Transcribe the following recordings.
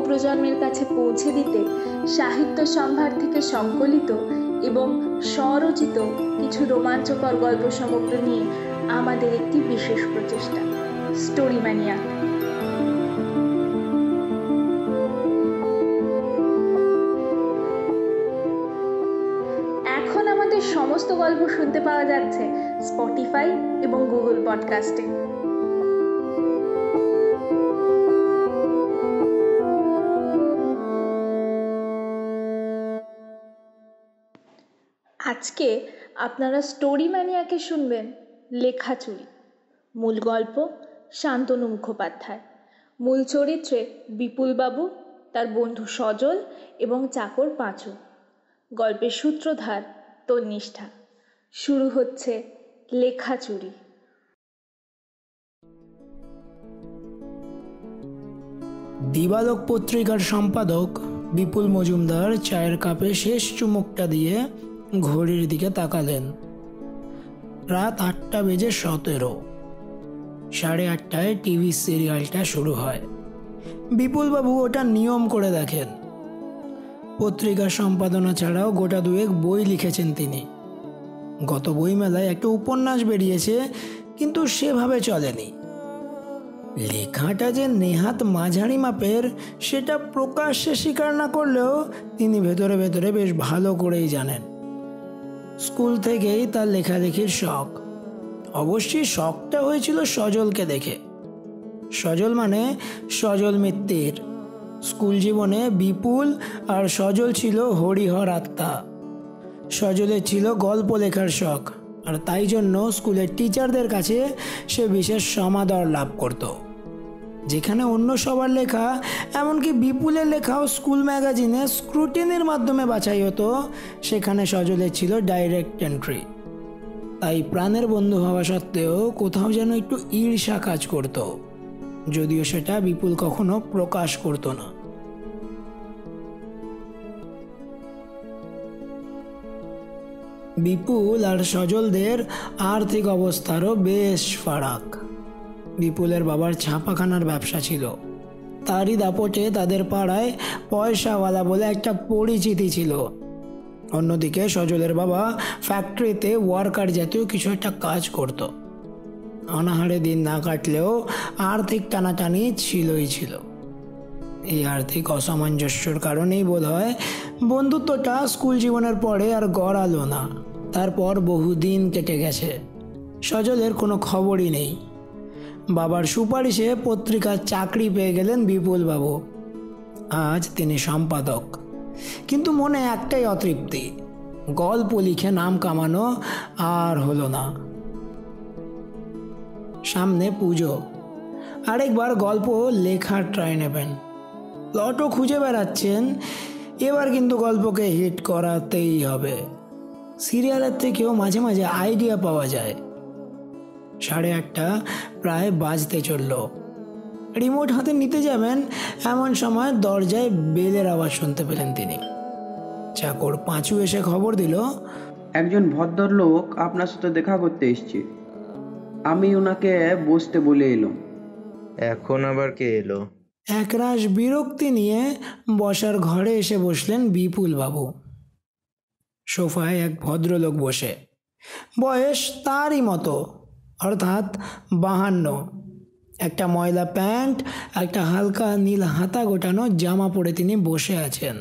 নবপ্রজন্মের কাছে পৌঁছে দিতে সাহিত্য সম্ভার থেকে সংকলিত এবং স্বরচিত কিছু রোমাঞ্চকর গল্প সমগ্র নিয়ে আমাদের একটি বিশেষ প্রচেষ্টা, স্টোরি ম্যানিয়া। এখন আমাদের সমস্ত গল্প শুনতে পাওয়া যাচ্ছে স্পটিফাই এবং গুগল পডকাস্টে। আজকে আপনারা স্টোরি ম্যানিয়াকে শুনবেন লেখা চুরি। মূল গল্প শান্তনু মুখোপাধ্যায়। মূল চরিত্রে বিপুলবাবু, তার বন্ধু সজল এবং চাকর পাঁচু। গল্পের সূত্রধার তন্নিষ্ঠা। শুরু হচ্ছে লেখা চুরি। দিবালোক পত্রিকার সম্পাদক বিপুল মজুমদার চায়ের কাপে শেষ চুমুকটা দিয়ে ঘড়ির দিকে তাকালেন। রাত আটটা বেজে সতেরো। সাড়ে আটটায় টিভি সিরিয়ালটা শুরু হয়। বিপুলবাবু ওটা নিয়ম করে দেখেন। পত্রিকা সম্পাদনা ছাড়াও গোটা দুয়েক বই লিখেছেন তিনি। গত বইমেলায় একটা উপন্যাস বেরিয়েছে, কিন্তু সেভাবে চলেনি। লেখাটা যে নেহাত মাঝারি মাপের, সেটা প্রকাশ্যে স্বীকার না করলেও তিনি ভেতরে ভেতরে বেশ ভালো করেই জানেন। স্কুল থেকেই তার লেখালেখির শখ। অবশ্যই শখটা হয়েছিল সজলকে দেখে। সজল মানে সজল মিত্তির। স্কুল জীবনে বিপুল আর সজল ছিল হরিহর আত্মা। সজলের ছিল গল্প লেখার শখ, আর তাই জন্য স্কুলের টিচারদের কাছে সে বিশেষ সমাদর লাভ করত। যেখানে অন্য সবার লেখা, এমনকি বিপুলের লেখাও স্কুল ম্যাগাজিনে স্ক্রুটিনের মাধ্যমে বাছাই হতো, সেখানে সজলে ছিল ডাইরেক্ট এন্ট্রি। তাই প্রাণের বন্ধু হওয়া সত্ত্বেও কোথাও যেন একটু ঈর্ষা কাজ করত, যদিও সেটা বিপুল কখনো প্রকাশ করত না। বিপুল আর সজলদের আর্থিক অবস্থারও বেশ ফারাক। বিপুলের বাবার ছাপাখানার ব্যবসা ছিল। তারই দাপটে তাদের পাড়ায় পয়সাওয়ালা বলে একটা পরিচিতি ছিল। অন্যদিকে সজলের বাবা ফ্যাক্টরিতে ওয়ার্কার জাতীয় কিছু একটা কাজ করত। অনাহারে দিন না কাটলেও আর্থিক টানাটানি ছিলই ছিল। এই আর্থিক অসামঞ্জস্যর কারণেই বোধ হয় বন্ধুত্বটা স্কুল জীবনের পরে আর গড়ালো না। তারপর বহুদিন কেটে গেছে। সজলের কোনো খবরই নেই। বাবার সুপারিশে পত্রিকার চাকরি পেয়ে গেলেন বিপুল বাবু আজ তিনি সম্পাদক। কিন্তু মনে একটাই অতৃপ্তি, গল্প লিখে নাম কামানো আর হলো না। সামনে পুজো। আরেকবার গল্প লেখার ট্রাই নেবেন। প্লটও খুঁজে বেড়াচ্ছেন, এবার কিন্তু গল্পকে হিট করাতেই হবে। সিরিয়ালের থেকেও মাঝে মাঝে আইডিয়া পাওয়া যায়। সাড়ে আটটা প্রায় বাজতে চলল। রিমোট হাতে নিতে যাবেন এমন সময় দরজায় বেলের আওয়াজ শুনতে পেলেন তিনি। চাকর পাঁচু এসে খবর দিল একজন ভদ্রলোক আপনার সাথে দেখা করতে এসছে। আমি ওনাকে বসতে বলে এলাম। এখন আবার কে এলো? একরাশ বিরক্তি নিয়ে বসার ঘরে এসে বসলেন বিপুল বাবু সোফায় এক ভদ্রলোক বসে। বয়স তারই মতো। অর্থাৎ বাহান্ন। একটা ময়লা প্যান্ট একটা হালকা নীল হাতা গোটানো জামা পরে তিনি বসে আছেন।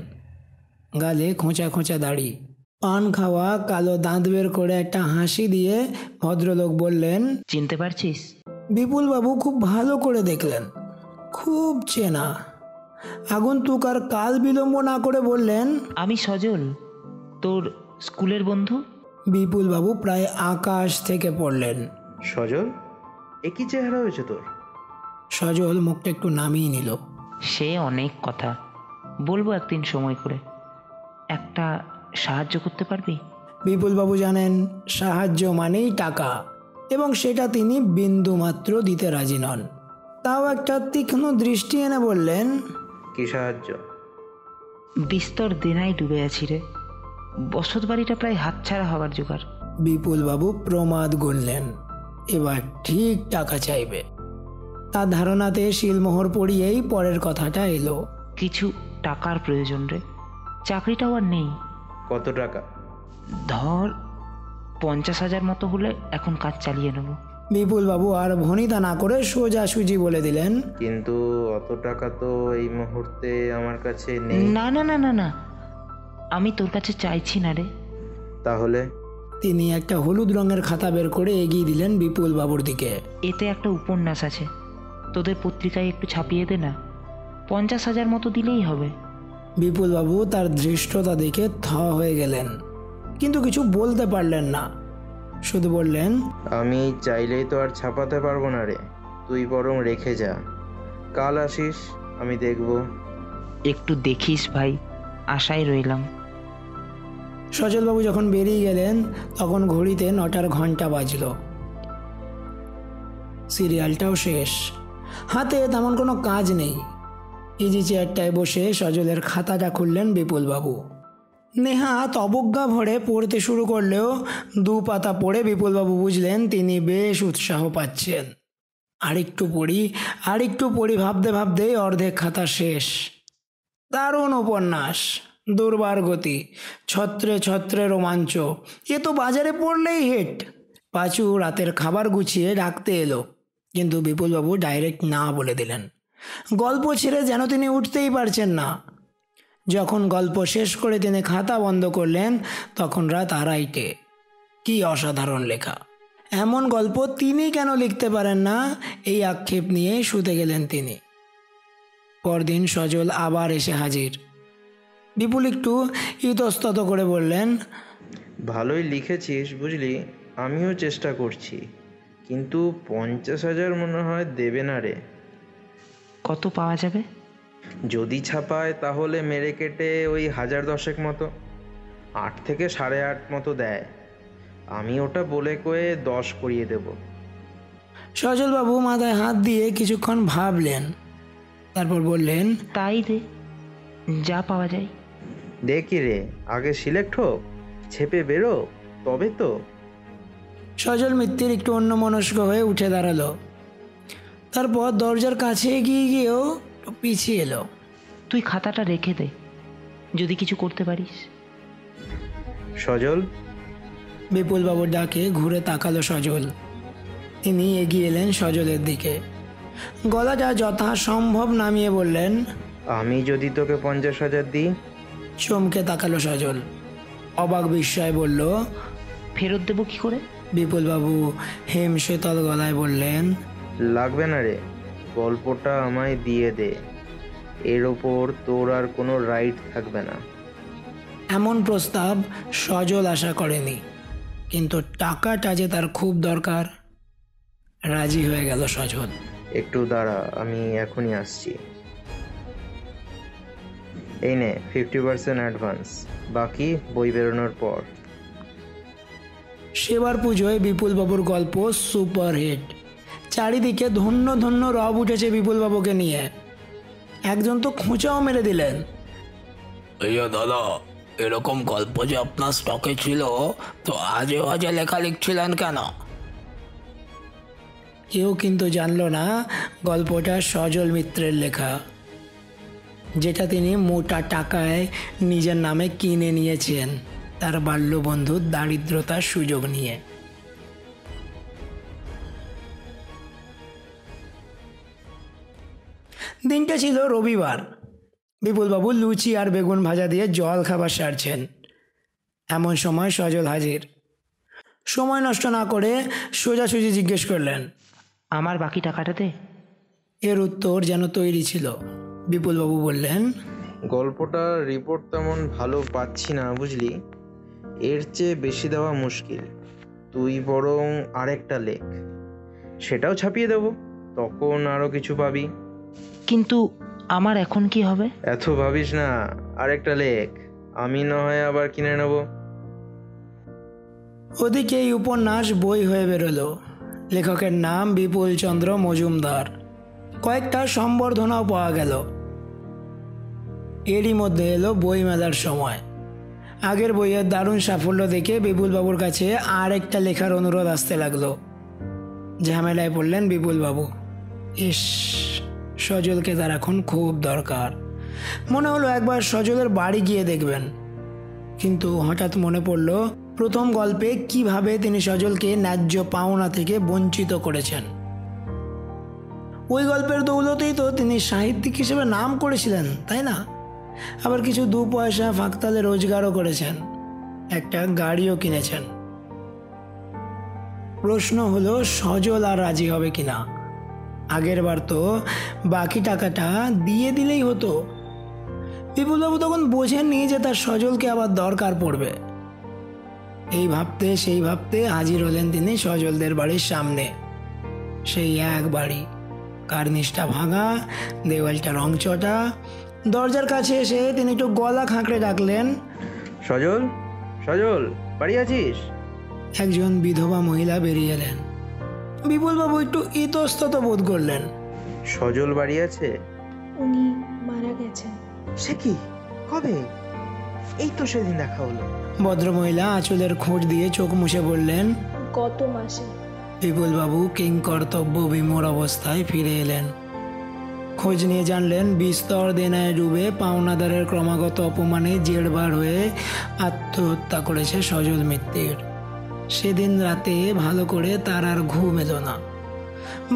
গালে খোঁচা খোঁচা দাড়ি। পান খাওয়া কালো দাঁত বের করে একটা হাসি দিয়ে ভদ্রলোক বললেন চিনতে পারছিস? বিপুলবাবু খুব ভালো করে দেখলেন খুব চেনা। আগন্তুক আর কাল বিলম্ব না করে বললেন আমি সজল তোর স্কুলের বন্ধু? বিপুলবাবু প্রায় আকাশ থেকে পড়লেন। সজল একই চেহারা হয়েছে তোর? সজল মুখটা একটু নামিয়ে নিল। সে অনেক কথা। বলব একদিন সময় করে। একটা সাহায্য করতে পারবি? বিপুলবাবু জানেন সাহায্য মানেই টাকা এবং সেটা তিনি বিন্দু মাত্র দিতে রাজি নন। তাও একটা তীক্ষ্ণ দৃষ্টি এনে বললেন কি সাহায্য? বিস্তর দেনাই ডুবে আছি রে। বসত বাড়িটা প্রায় হাতছাড়া হবার জোগাড়। বিপুলবাবু প্রমাদ গুনলেন। এবার ঠিক টাকা চাইবে। তার ধারণাতে শিলমোহর পড়িয়েই পরের কথাটা এলো। কিছু টাকার প্রয়োজন রে চাকরিটাও আর নেই। কত টাকা? ধর পঞ্চাশ হাজার মতো হলে এখন কাজ চালিয়ে নেব। বিপুলবাবু আর ভনিতা না করে সোজাসুজি বলে দিলেন। কিন্তু অত টাকা তো এই মুহূর্তে আমার কাছে নেই। না না না না না। আমি তোর কাছে চাইছি না রে। তাহলে? তিনি একটা হলুদ রঙের খাতা বের করে এগিয়ে দিলেন বিপুল বাবুর দিকে। এতে একটা উপন্যাস আছে। তোদের পত্রিকায় একটু ছাপিয়ে দে না। পঞ্চাশ হাজার মতো দিলেই হবে। বিপুলবাবু তার ধৃষ্টতা দেখে থ হয়ে গেলেন। কিন্তু কিছু বলতে পারলেন না। শুধু বললেন আমি চাইলেই তো আর ছাপাতে পারব না রে। তুই বরং রেখে যা। কাল আসিস আমি দেখব। একটু দেখিস ভাই আশায় রইলাম। সজলবাবু যখন বেরিয়ে গেলেন, তখন ঘড়িতে নটার ঘণ্টা বাজল। সিরিয়ালটাও শেষ। হাতে তেমন কোনো কাজ নেই। ইজি চেয়ারটায় বসে সজলের খাতাটা খুললেন বিপুলবাবু। নেহাত অবজ্ঞা ভরে পড়তে শুরু করলেও দু পাতা পড়ে বিপুলবাবু বুঝলেন তিনি বেশ উৎসাহ পাচ্ছেন। আরেকটু পড়ি আরেকটু পড়ি ভাবতে ভাবতেই অর্ধেক খাতা শেষ। দারুণ উপন্যাস। দুর্বার গতি। ছত্রে ছত্রে রোমাঞ্চ। এ তো বাজারে পড়লেই হেট। পাঁচু রাতের খাবার গুছিয়ে ডাকতে এলো। কিন্তু বিপুলবাবু ডাইরেক্ট না বলে দিলেন। গল্প ছেড়ে যেন তিনি উঠতেই পারছেন না। যখন গল্প শেষ করে তিনি খাতা বন্ধ করলেন, তখন রাত আড়াইটে। কি অসাধারণ লেখা। এমন গল্প তিনি কেন লিখতে পারেন না? এই আক্ষেপ নিয়ে শুতে গেলেন তিনি। পরদিন সজল আবার এসে হাজির। বিপুল একটু ইতস্তত করে বললেন ভালোই লিখেছিস বুঝলি আমিও চেষ্টা করছি কিন্তু পঞ্চাশ হাজার মনে হয় দেবে না রে। কত পাওয়া যাবে? যদি ছাপায় তাহলে মেরে কেটে ওই হাজার দশেক মতো আট থেকে সাড়ে আট মতো দেয়। আমি ওটা বলে কয়ে দশ করিয়ে দেব। সজলবাবু মাথায় হাত দিয়ে কিছুক্ষণ ভাবলেন তারপর বললেন তাই দে যা পাওয়া যায়। দেখি রে আগে সিলেক্ট হোক ছেপে বেরো তবে তো। সজল মিত্তির একটু অন্যমনস্ক হয়ে উঠে দাঁড়াল। তারপর দরজার কাছে এগিয়ে গিয়েও একটু পিছিয়ে এলো। তুই খাতাটা রেখে দে যদি কিছু করতে পারিস। সজল? বিপুল বাবুর ডাকে ঘুরে তাকালো সজল। তিনি এগিয়ে এলেন সজলের দিকে। গলাটা যথাসম্ভব নামিয়ে বললেন আমি যদি তোকে পঞ্চাশ হাজার দিই চমকে তাকালো সজল। অবাক বিস্ময় বলল ফেরত দেবো কি করে? বিপুলবাবু হেম শীতল গলায় বললেন লাগবে না রে গল্পটা আমায় দিয়ে দে। এর ওপর তোর আর কোনো রাইট থাকবে না। এমন প্রস্তাব সজল আশা করেনি কিন্তু টাকাটা যে তার খুব দরকার রাজি হয়ে গেল সজল। একটু দাঁড়া আমি এখনই আসছি। এই নে ফিফটি পার্সেন্ট অ্যাডভান্স বাকি বই বেরোনোর পর। সেবার পুজোয় বিপুলবাবুর গল্প সুপারহিট চারিদিকে ধন্য ধন্য রব উঠেছে বিপুলবাবুকে নিয়ে। একজন তো খোঁচাও মেরে দিলেন। ইয়ে দাদা এরকম গল্প যে আপনার স্টকে ছিল তো আজে আজে লেখা লিখছিলেন কেন? কেউ কিন্তু জানলো না গল্পটা সজল মিত্রের লেখা। যেটা তিনি মোটা টাকায় নিজের নামে কিনে নিয়েছেন তার বাল্যবন্ধুর দারিদ্রতার সুযোগ নিয়ে। দিনটা ছিল রবিবার। বিপুলবাবু লুচি আর বেগুন ভাজা দিয়ে জল খাবার সারছেন। এমন সময় সজল হাজির। সময় নষ্ট না করে সোজাসুজি জিজ্ঞেস করলেন আমার বাকি টাকাটা দে? এর উত্তর যেন তৈরি ছিল। বিপুলবাবু বললেন গল্পটা রিপোর্ট তেমন ভালো পাচ্ছি না বুঝলি? এর চেয়ে বেশি দেওয়া মুশকিল। তুই বরং আরেকটা লেখ। সেটাও ছাপিয়ে দেব তখন আরও কিছু পাবি। কিন্তু আমার এখন কি হবে? এত ভাবিস না আরেকটা লেখ। আমি না হয় আবার কিনে নেব। ওদিকে এই উপন্যাস বই হয়ে বেরোলো। লেখকের নাম বিপুল চন্দ্র মজুমদার। কয়েকটা সম্বর্ধনাও পাওয়া গেল। এরই মধ্যে এলো বই মেলার সময়। আগের বইয়ের দারুণ সাফল্য দেখে বিপুলবাবুর কাছে আর একটা লেখার অনুরোধ আসতে লাগল। ঝামেলায় পড়লেন বিপুলবাবু। ইস, সজলকে তার এখন খুব দরকার। মনে হলো একবার সজলের বাড়ি গিয়ে দেখবেন। কিন্তু হঠাৎ মনে পড়ল, প্রথম গল্পে কীভাবে তিনি সজলকে ন্যায্য পাওনা থেকে বঞ্চিত করেছেন। ওই গল্পের দৌলতেই তো তিনি সাহিত্যিক হিসেবে নাম করেছিলেন, তাই না? আবার কিছু দু পয়সা ফাঁকতালে রোজগারও করেছেন। একটা গাড়িও কিনেছেন। প্রশ্ন হলো, সজল আর রাজি হবে কিনা? আগের বার তো বাকি টাকাটা দিয়ে দিলেই হতো। বিপুলবাবু তখন বোঝেননি যে তার সজলকে আবার দরকার পড়বে। এই ভাবতে, সেই ভাবতে হাজির হলেন তিনি সজলদের বাড়ির সামনে। সেই এক বাড়ি। কার্নিশটা ভাঙা, দেওয়ালটা রংচটা দরজার কাছে এসে তিনি একটু গলা খাঁকড়ে ডাকলেন সজল সজল বাড়ি আছিস? একজন বিধবা মহিলা বেরিয়ে এলেন। বিপুলবাবু একটু ইতস্তত বোধ করলেন। সজল বাড়ি আছে? উনি মারা গেছেন। সে কি? কবে? এই তো সেদিন দেখা হলো। ভদ্রমহিলা আঁচলের খোঁজ দিয়ে চোখ মুছে বললেন গত মাসে। বিপুলবাবু কিং কর্তব্য বিমোর অবস্থায় ফিরে এলেন। খোঁজ নিয়ে জানলেন, বিস্তর দেনায় ডুবে পাওনাদারের ক্রমাগত অপমানে জেড়বার হয়ে আত্মহত্যা করেছে সজল মিত্তির। সেদিন রাতে ভালো করে তার আর ঘুম এলো না।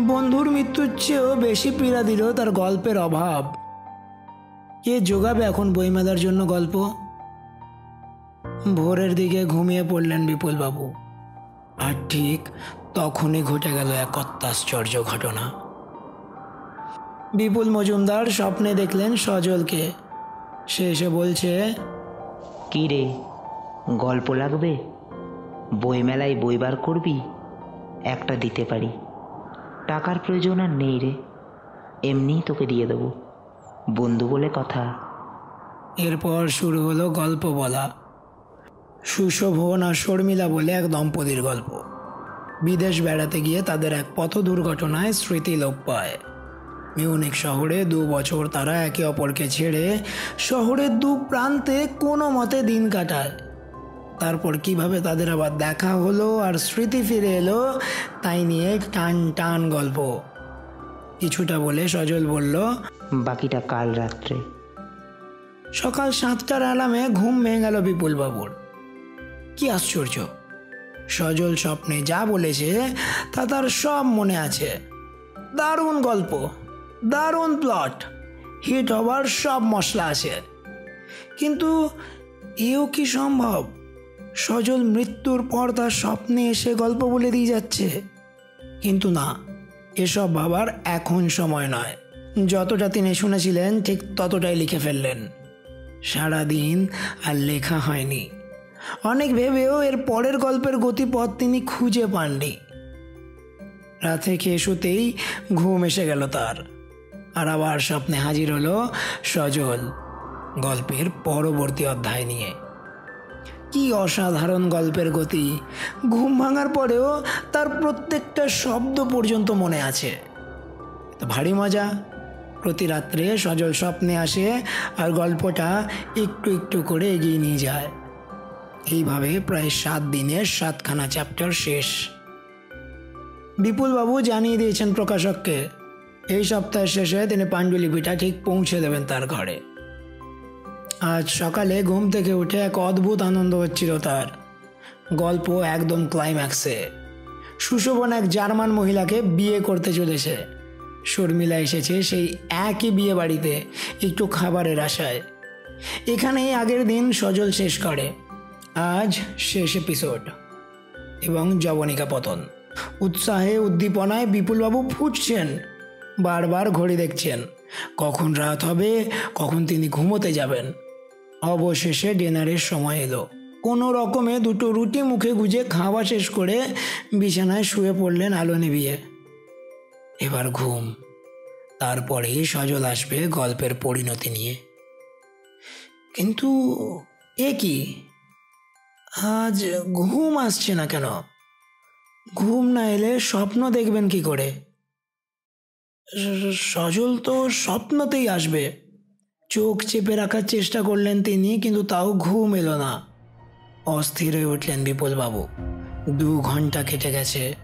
বন্ধুর মৃত্যুর চেয়েও বেশি পীড়া দিল তার গল্পের অভাব। কে যোগাবে এখন বইমেলার জন্য গল্প? ভোরের দিকে ঘুমিয়ে পড়লেন বিপুলবাবু। আর ঠিক তখনই ঘটে গেল এক অত্যাশ্চর্য ঘটনা। বিপুল মজুমদার স্বপ্নে দেখলেন সজলকে। সে এসে বলছে কি রে গল্প লাগবে? বইমেলায় বই বার করবি? একটা দিতে পারি। টাকার প্রয়োজন আর নেই রে। এমনিই তোকে দিয়ে দেবো। বন্ধু বলে কথা। এরপর শুরু হলো গল্প বলা। সুশোভন আর শর্মিলা বলে এক দম্পতির গল্প। বিদেশ বেড়াতে গিয়ে তাদের এক পথ দুর্ঘটনায় স্মৃতি লোপ পায়। মিউনিক শহরে দু বছর তারা একে অপরকে ছেড়ে শহরের দু প্রান্তে কোনো মতে দিন কাটায়। তারপর কীভাবে তাদের আবার দেখা হলো আর স্মৃতি ফিরে এলো তাই নিয়ে টান টান গল্প। কিছুটা বলে সজল বলল বাকিটা কাল রাত্রে। সকাল সাতটার অ্যালামে ঘুম ভেঙে গেল বিপুলবাবুর। কি আশ্চর্য! সজল স্বপ্নে যা বলেছে তা তার সব মনে আছে। দারুণ গল্প! দারুণ প্লট। হিট হবার সব মশলা আছে। কিন্তু এও কি সম্ভব? সজল মৃত্যুর পর তার স্বপ্নে এসে গল্প বলে দিয়ে যাচ্ছে। কিন্তু না, এসব ভাবার এখন সময় নয়। যতটা তিনি শুনেছিলেন, ঠিক ততটাই লিখে ফেললেন। সারাদিন আর লেখা হয়নি। অনেক ভেবেও এর পরের গল্পের গতিপথ তিনি খুঁজে পাননি। রাতে খেয়ে শুতেই ঘুম এসে গেল তার। আর আবার স্বপ্নে হাজির হলো সজল গল্পের পরবর্তী অধ্যায় নিয়ে। কি অসাধারণ গল্পের গতি। ঘুম ভাঙার পরেও তার প্রত্যেকটা শব্দ পর্যন্ত মনে আছে। তো ভারী মজা। প্রতি রাত্রে সজল স্বপ্নে আসে আর গল্পটা একটু একটু করে এগিয়ে নিয়ে যায়। এইভাবে প্রায় সাত দিনের সাতখানা চ্যাপ্টার শেষ। বিপুলবাবু জানিয়ে দিয়েছেন প্রকাশককে এই সপ্তাহের শেষে তিনি পাণ্ডুলিপিটা ঠিক পৌঁছে দেবেন তার ঘরে। আজ সকালে ঘুম থেকে উঠে এক অদ্ভুত আনন্দ হচ্ছিল তার। গল্প একদম ক্লাইম্যাক্সে সুশোভন এক জার্মান মহিলাকে বিয়ে করতে চলেছে। শর্মিলা এসেছে সেই একই বিয়ে বাড়িতে, একটু খাবারের আশায়। এখানেই আগের দিন সজল শেষ করে। আজ শেষ এপিসোড এবং জবনিকা পতন। উৎসাহে, উদ্দীপনায় বিপুলবাবু ফুটছেন। বারবার ঘড়ি দেখছেন। কখন রাত হবে, কখন তিনি ঘুমোতে যাবেন। অবশেষে ডিনারের সময় এলো। কোনো রকমে দুটো রুটি মুখে গুজে খাওয়া শেষ করে বিছানায় শুয়ে পড়লেন আলো নিভিয়ে। এবার ঘুম। তারপরেই সজল আসবে গল্পের পরিণতি নিয়ে। কিন্তু এ কি? আজ ঘুম আসছে না কেন? ঘুম না এলে স্বপ্ন দেখবেন কি করে? সজল তো স্বপ্নতেই আসবে। চোখ চেপে রাখার চেষ্টা করলেন তিনি, কিন্তু তাও ঘুম এলো না। অস্থির হয়ে উঠলেন বিপুলবাবু। দু ঘণ্টা কেটে গেছে।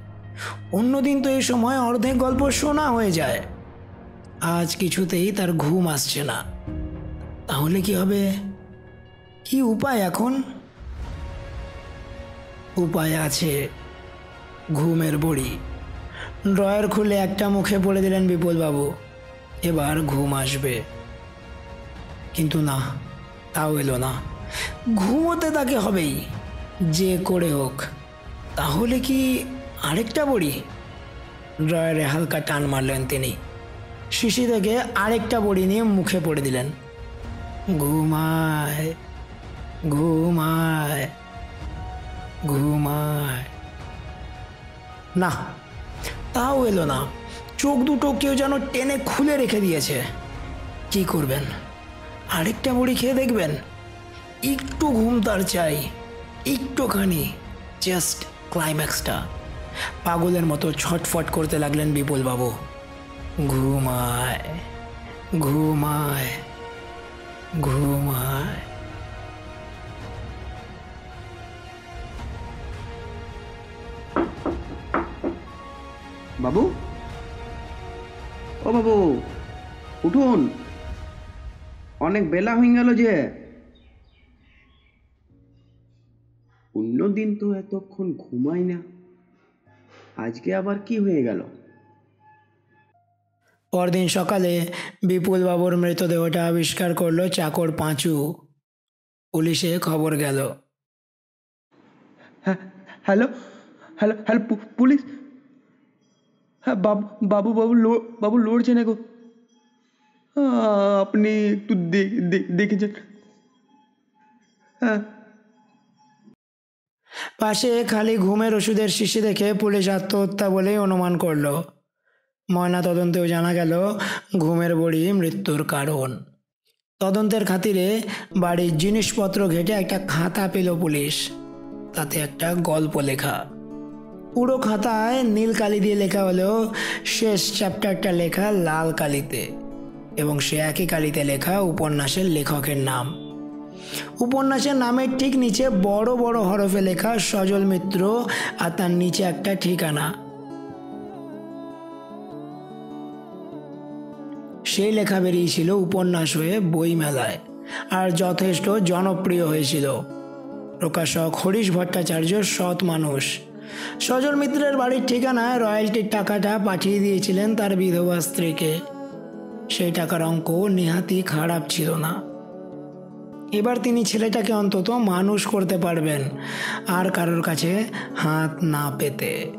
অন্যদিন তো এই সময় অর্ধেক গল্প শোনা হয়ে যায়। আজ কিছুতেই তার ঘুম আসছে না। তাহলে কি হবে? কি উপায় এখন? উপায় আছে। ঘুমের বড়ি। ড্রয়ার খুলে একটা মুখে পড়ে দিলেন বিপুলবাবু, এবার ঘুম আসবে। কিন্তু না, তাও এলো না। ঘুমোতে তাকে হবেই, যে করে হোক। তাহলে কি আরেকটা বড়ি? ড্রয়ারে হালকা টান মারলেন তিনি। শিশি থেকে আরেকটা বড়ি নিয়ে মুখে পড়ে দিলেন। ঘুমায় ঘুমায় ঘুমায়। না তাও এলো না। চোখ দুটো কেউ যেন টেনে খুলে রেখে দিয়েছে। কি করবেন? আরেকটা মুড়ি খেয়ে দেখবেন। একটু ঘুম তার চাই। একটুখানি। জাস্ট ক্লাইম্যাক্সটা। পাগলের মতো ছটফট করতে লাগলেন বিপুলবাবু। ঘুমায়। ঘুমায়। ঘুমায়। বাবু? ও বাবু উঠুন। অনেক বেলা হয়ে গেল যে। অন্যদিন তো এতক্ষণ ঘুমাই না। আজকে আবার কি হয়ে গেল? পরদিন সকালে বিপুল বাবুর মৃতদেহটা আবিষ্কার করল চাকর পাঁচু। পুলিশে খবর গেল। হ্যাঁ হ্যালো হ্যালো হ্যালো পুলিশ? হ্যাঁ বাবু বাবু বাবু বাবু লড়ছে না গো। আপনি একটু দে- দে- দেখেছেন হ্যাঁ। পাশে খালি ঘুমের ওষুধের শিশি দেখে পুলিশ আত্মহত্যা বলেই অনুমান করল। ময়না তদন্তেও জানা গেল, ঘুমের বড়ি মৃত্যুর কারণ। তদন্তের খাতিরে বাড়ির জিনিসপত্র ঘেটে একটা খাতা পেল পুলিশ। তাতে একটা গল্প লেখা। পুরো খাতায় নীল কালি দিয়ে লেখা হলেও শেষ চ্যাপ্টারটা লেখা লাল কালিতে। এবং সে একই কালিতে লেখা উপন্যাসের লেখকের নাম। উপন্যাসের নামের ঠিক নিচে বড় বড় হরফে লেখা সজল মিত্র আর তার নিচে একটা ঠিকানা। সেই লেখা বেরিয়েছিল উপন্যাস হয়ে বইমেলায় আর যথেষ্ট জনপ্রিয় হয়েছিল। প্রকাশক হরিশ ভট্টাচার্য সৎ মানুষ। সজল মিত্রের বাড়ির ঠিকানায় রয়্যালটির টাকাটা পাঠিয়ে দিয়েছিলেন তার বিধবা স্ত্রীকে। সেই টাকার অঙ্ক নেহাতি খারাপ ছিল না। এবার তিনি ছেলেটাকে অন্তত মানুষ করতে পারবেন, আর কারোর কাছে হাত না পেতে।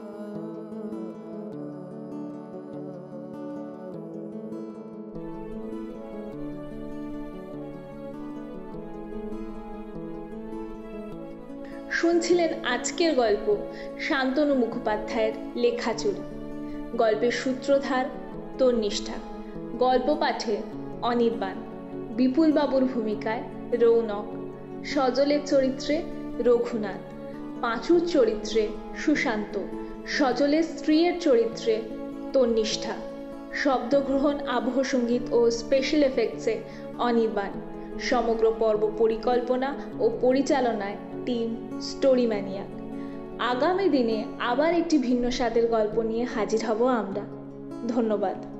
শুনছিলেন আজকের গল্প? শান্তনু মুখোপাধ্যায়ের লেখাচুরি গল্পের সূত্রধার তন্নিষ্ঠা। গল্প পাঠে অনির্বাণ। বিপুলবাবুর ভূমিকায় রৌনক। সজলের চরিত্রে রঘুনাথ। পাঁচুর চরিত্রে সুশান্ত। সজলের স্ত্রীর চরিত্রে তন্নিষ্ঠা। শব্দগ্রহণ, আবহ সংগীত ও স্পেশাল এফেক্টসে অনির্বাণ। সমগ্র পর্ব পরিকল্পনা ও পরিচালনায় টিম স্টোরি ম্যানিয়াক আগামী দিনে আবার একটি ভিন্ন স্বাদের গল্প নিয়ে হাজির হব আমরা। ধন্যবাদ।